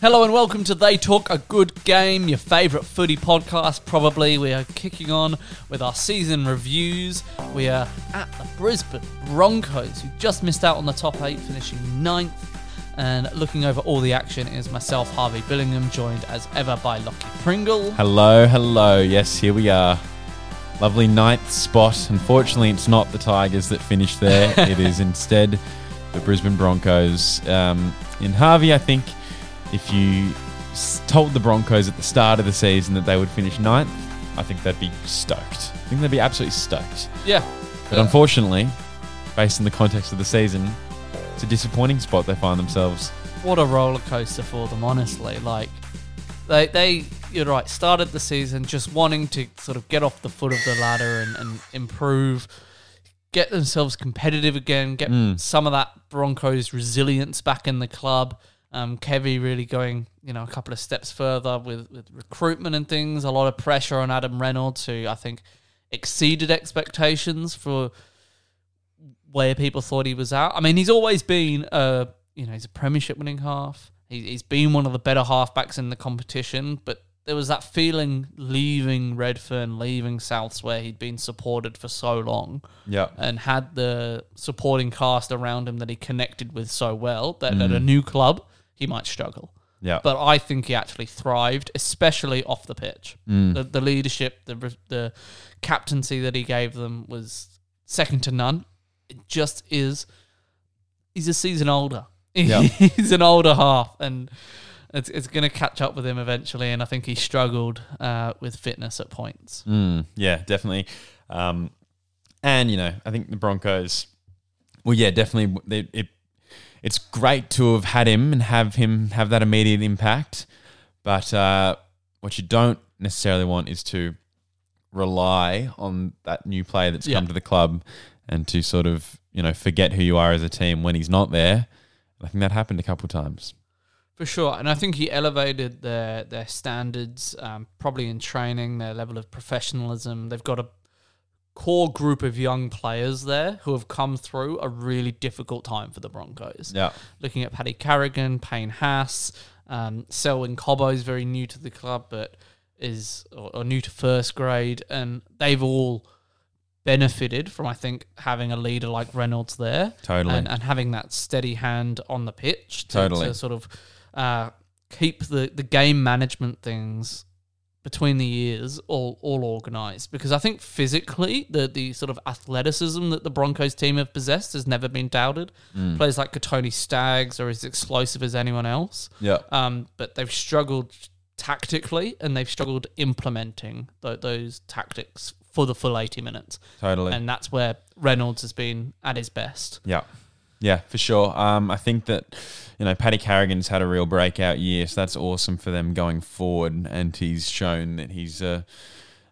Hello and welcome to They Talk a Good Game, your favourite footy podcast. Probably we are kicking on with our season reviews. We are at the Brisbane Broncos, who just missed out on the top eight, finishing ninth. And looking over all the action is myself, Harvey Billingham, joined as ever by Lockie Pringle. Hello, hello. Yes, here we are. Lovely ninth spot. Unfortunately, it's not the Tigers that finished there. it is instead the Brisbane Broncos. Um, in Harvey, I think if you told the Broncos at the start of the season that they would finish ninth, I think they'd be stoked. I think they'd be absolutely stoked. Yeah. But unfortunately, based on the context of the season, it's a disappointing spot they find themselves. what a roller coaster for them, honestly. Like they they you're right, started the season just wanting to sort of get off the foot of the ladder and, and improve, get themselves competitive again, get hmm. some of that Broncos resilience back in the club. Um, Kevy really going, you know, a couple of steps further with, with recruitment and things. A lot of pressure on Adam Reynolds, who I think exceeded expectations for where people thought he was at. I mean, he's always been a you know he's a premiership winning half. He, he's been one of the better halfbacks in the competition, but there was that feeling leaving Redfern, leaving Souths, where he'd been supported for so long Yeah. and had the supporting cast around him that he connected with so well that at a new club he might struggle. Yeah. But I think he actually thrived, especially off the pitch. The, the leadership, the the captaincy that he gave them was second to none. It just is. He's a season older. Yeah. he's an older half, and it's it's going to catch up with him eventually. And I think he struggled uh, with fitness at points. Mm, yeah, definitely. Um, and you know, I think the Broncos. Well, yeah, definitely. They, it it's great to have had him and have him have that immediate impact. But uh, what you don't necessarily want is to rely on that new player that's Yeah. come to the club and to sort of you know forget who you are as a team when he's not there. I think that happened a couple of times. For sure, and I think he elevated their their standards, um, probably in training, their level of professionalism. They've got a core group of young players there who have come through a really difficult time for the Broncos. Yeah. Looking at Paddy Carrigan, Payne Haas, um, Selwyn Cobbo is very new to the club, but is or, or new to first grade, and they've all benefited from I think having a leader like Reynolds there, Totally. and, and having that steady hand on the pitch to, Totally. to sort of uh, keep the the game management things between the years all all organized because I think physically the the sort of athleticism that the Broncos team have possessed has never been doubted. Mm. Players like Kotoni Staggs are as explosive as anyone else. Yeah. Um, but they've struggled tactically and they've struggled implementing th- those tactics for the full 80 minutes. Totally. And that's where Reynolds has been at his best. Yeah. Yeah, for sure. Um, I think that, you know, Paddy Carrigan's had a real breakout year, so that's awesome for them going forward. And he's shown that he's a,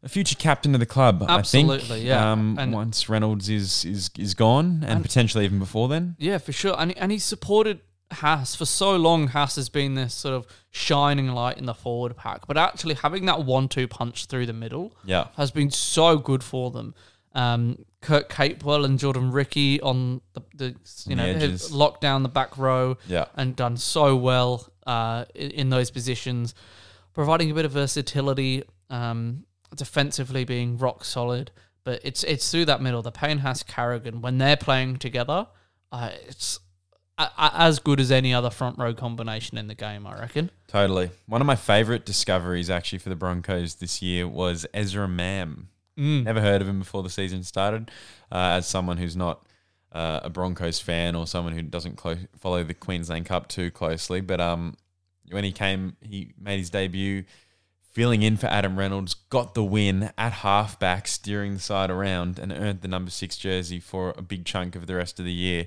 a future captain of the club. I Absolutely, think, yeah. Um, And- once Reynolds is is is gone, and, potentially even before then. Yeah, for sure. And, and he's supported Haas for so long. Haas has been this sort of shining light in the forward pack, but actually having that one-two punch through the middle Yeah. has been so good for them. Um, Kurt Capewell and Jordan Riki on the, the you know the locked down the back row Yeah. and done so well uh, in, in those positions, providing a bit of versatility, um, defensively being rock solid. But it's it's through that middle, the Payne Haas Carrigan when they're playing together, uh, it's a, a- as good as any other front row combination in the game, I reckon. Totally. One of my favourite discoveries actually for the Broncos this year was Ezra Mam. Never heard of him before the season started. Uh, as someone who's not uh, a Broncos fan or someone who doesn't clo- follow the Queensland Cup too closely, but um, when he came, he made his debut filling in for Adam Reynolds, got the win at halfback, steering the side around, and earned the number six jersey for a big chunk of the rest of the year.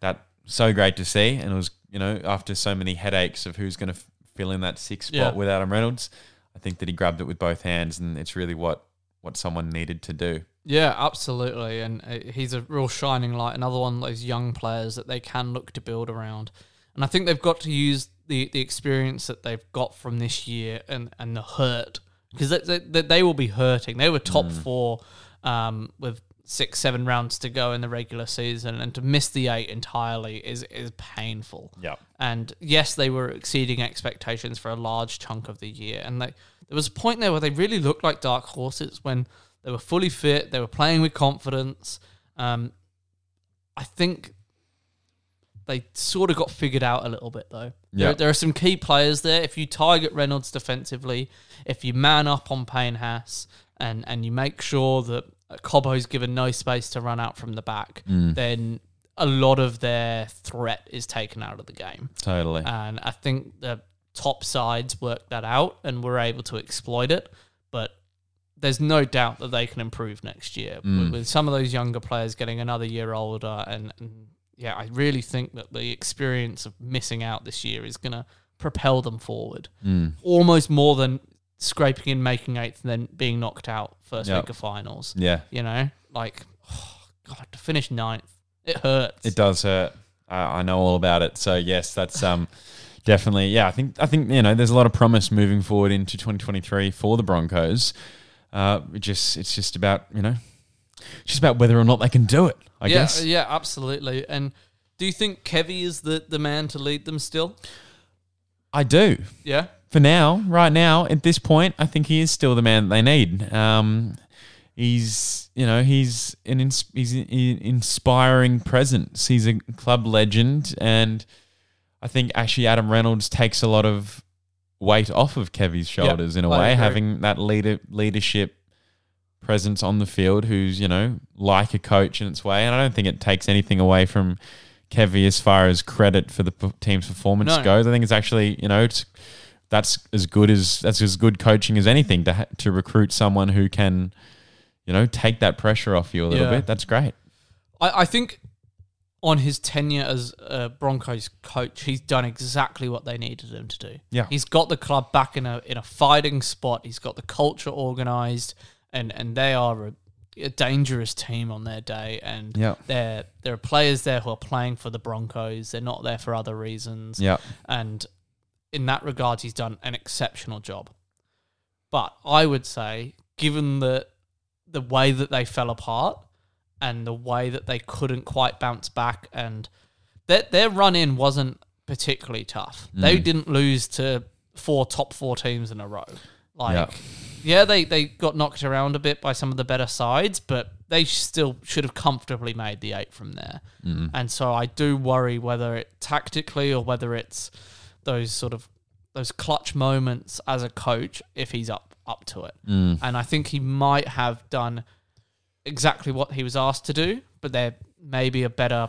That so great to see, and it was you know after so many headaches of who's going to f- fill in that six spot Yeah. with Adam Reynolds, I think that he grabbed it with both hands, and it's really what what someone needed to do. Yeah, absolutely. And uh, he's a real shining light, another one of those young players that they can look to build around. And I think they've got to use the, the experience that they've got from this year and, and the hurt, because they, they, they will be hurting. They were top four um, with six, seven rounds to go in the regular season, and to miss the eight entirely is, is painful. Yep. And yes, they were exceeding expectations for a large chunk of the year. And they, there was a point there where they really looked like dark horses when they were fully fit, they were playing with confidence. Um, I think they sort of got figured out a little bit, though. There, Yeah. there are some key players there. If you target Reynolds defensively, if you man up on Payne Haas, and, and you make sure that Uh, Cobbo's given no space to run out from the back, mm. then a lot of their threat is taken out of the game. Totally. And I think the top sides worked that out and were able to exploit it. But there's no doubt that they can improve next year with, mm. with some of those younger players getting another year older. And, and yeah, I really think that the experience of missing out this year is going to propel them forward mm. almost more than scraping in, making eighth, and then being knocked out first Yep. week of finals. yeah, You know, like, oh, God, to finish ninth, it hurts. it does hurt. I, I know all about it. So yes, that's um definitely yeah. I think I think you know there's a lot of promise moving forward into 2023 for the Broncos. Uh, it just it's just about you know it's just about whether or not they can do it. I yeah, guess. yeah, absolutely. And do you think Kevy is the, the man to lead them still? I do. Yeah. For now, right now, at this point, I think he is still the man that they need. Um, he's, you know, he's an ins- he's an inspiring presence. He's a club legend, and I think actually Adam Reynolds takes a lot of weight off of Kevy's shoulders in a I way, agree. having that leader leadership presence on the field, who's you know like a coach in its way, and I don't think it takes anything away from. Kevy, as far as credit for the p- team's performance No. goes, I think it's actually you know it's that's as good as that's as good coaching as anything to ha- to recruit someone who can, you know, take that pressure off you a little Yeah. bit. That's great. I, I think on his tenure as a Broncos coach, he's done exactly what they needed him to do. Yeah. He's got the club back in a in a fighting spot. He's got the culture organized and and they are a, a dangerous team on their day and Yeah. there there are players there who are playing for the Broncos. They're not there for other reasons. Yeah, and in that regard, he's done an exceptional job. But I would say, given the the way that they fell apart and the way that they couldn't quite bounce back, and their their run in wasn't particularly tough. They mm. didn't lose to four top four teams in a row. Like, Yeah. yeah, they they got knocked around a bit by some of the better sides, but they still should have comfortably made the eight from there. Mm-hmm. And so I do worry whether it tactically or whether it's those sort of those clutch moments as a coach if he's up up to it. And I think he might have done exactly what he was asked to do, but there may be a better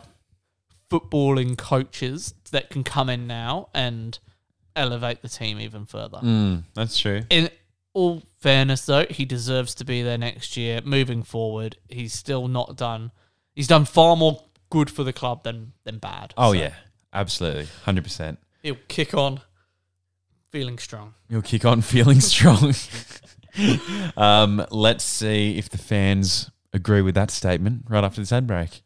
footballing coaches that can come in now and elevate the team even further. mm, that's true. In all fairness, though, he deserves to be there next year. Moving forward, he's still not done. He's done far more good for the club than than bad. Oh So yeah, absolutely, hundred percent. He'll kick on, feeling strong. He'll kick on feeling strong. um, let's see if the fans agree with that statement right after this ad break.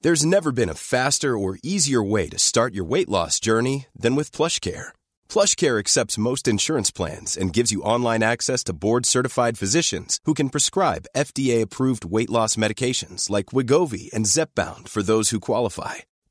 There's never been a faster or easier way to start your weight loss journey than with PlushCare. PlushCare accepts most insurance plans and gives you online access to board-certified physicians who can prescribe FDA-approved weight loss medications like Wegovy and Zepbound for those who qualify.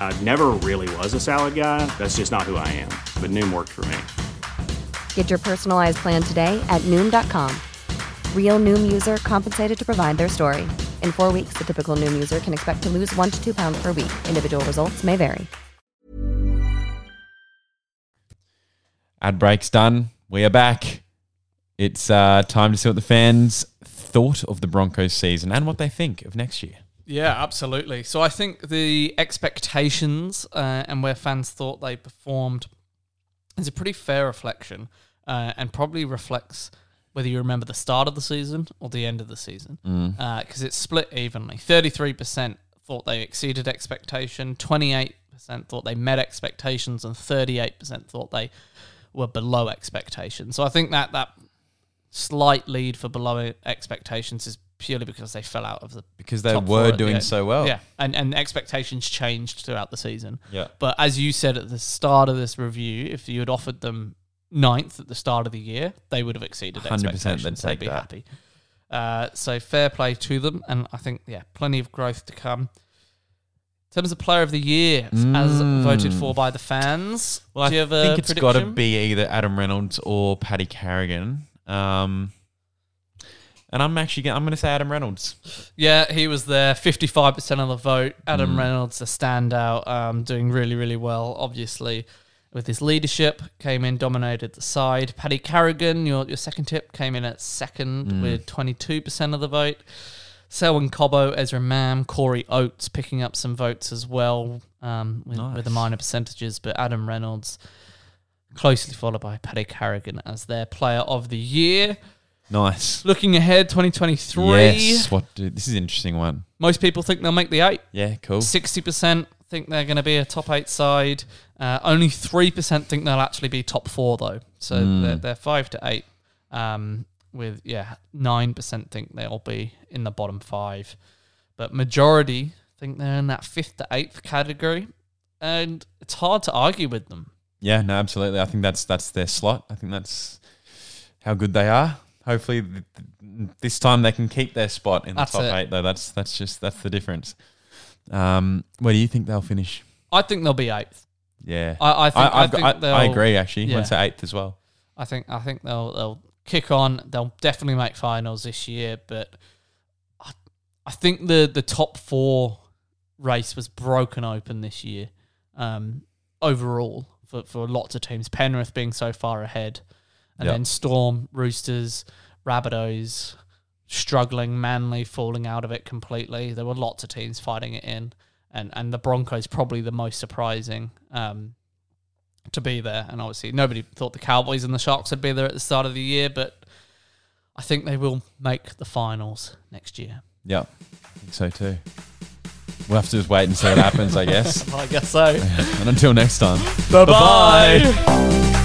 I never really was a salad guy. That's just not who I am. But Noom worked for me. Get your personalized plan today at Noom.com. Real Noom user compensated to provide their story. In four weeks, the typical Noom user can expect to lose one to two pounds per week. Individual results may vary. Ad break's done. We are back. It's uh, time to see what the fans thought of the Broncos season and what they think of next year. Yeah, absolutely. So I think the expectations uh, and where fans thought they performed is a pretty fair reflection uh, and probably reflects whether you remember the start of the season or the end of the season because it's split evenly. 33% thought they exceeded expectation, 28% thought they met expectations, and 38% thought they were below expectations. So I think that that slight lead for below expectations is purely because they fell out of the Because they were at the doing so well. Yeah, and and expectations changed throughout the season. Yeah. But as you said at the start of this review, if you had offered them ninth at the start of the year, they would have exceeded 100% they'd expectations. They'd be that. happy. Uh, so fair play to them, and I think yeah, plenty of growth to come. In terms of player of the year, as Mm. voted for by the fans, Well, do you I think it's got to be either Adam Reynolds or Paddy Carrigan. Um, and I'm actually gonna, I'm going to say Adam Reynolds. Yeah, he was there. Fifty-five percent of the vote. Adam Mm. Reynolds, a standout, um, doing really, really well. Obviously, with his leadership, came in, dominated the side. Paddy Carrigan, your your second tip, came in at second Mm. with twenty-two percent of the vote. Selwyn Cobbo, Ezra Mam, Corey Oates picking up some votes as well um, with, with the minor percentages, but Adam Reynolds closely followed by Paddy Carrigan as their player of the year. Nice. Looking ahead, 2023. Yes. What? This is an interesting one. Most people think they'll make the eight. Yeah. Cool. Sixty percent think they're going to be a top eight side. Uh, only three percent think they'll actually be top four though. So Hmm. they're, they're five to eight. Um, with yeah, nine percent think they'll be in the bottom five, but majority think they're in that fifth to eighth category, and it's hard to argue with them. Yeah. No. Absolutely. I think that's that's their slot. I think that's how good they are. Hopefully, th- th- this time they can keep their spot in the That's top it. eight. Though that's that's just that's the difference. Um, where do you think they'll finish? I think they'll be eighth. Yeah. I, I think I, got- think I, they'll, I agree. Actually, yeah. I'd say eighth as well. I think I think they'll they'll kick on. They'll definitely make finals this year, but I, I think the the top four race was broken open this year. Um, overall, for for lots of teams, Penrith being so far ahead, and Yep. then Storm, Roosters, Rabbitohs struggling, Manly falling out of it completely. There were lots of teams fighting it in, and and the Broncos probably the most surprising. Um, to be there. And obviously, nobody thought the Cowboys and the Sharks would be there at the start of the year, but I think they will make the finals next year. Yeah, I think so too. We'll have to just wait and see what happens, I guess. I guess so. and until next time. bye bye.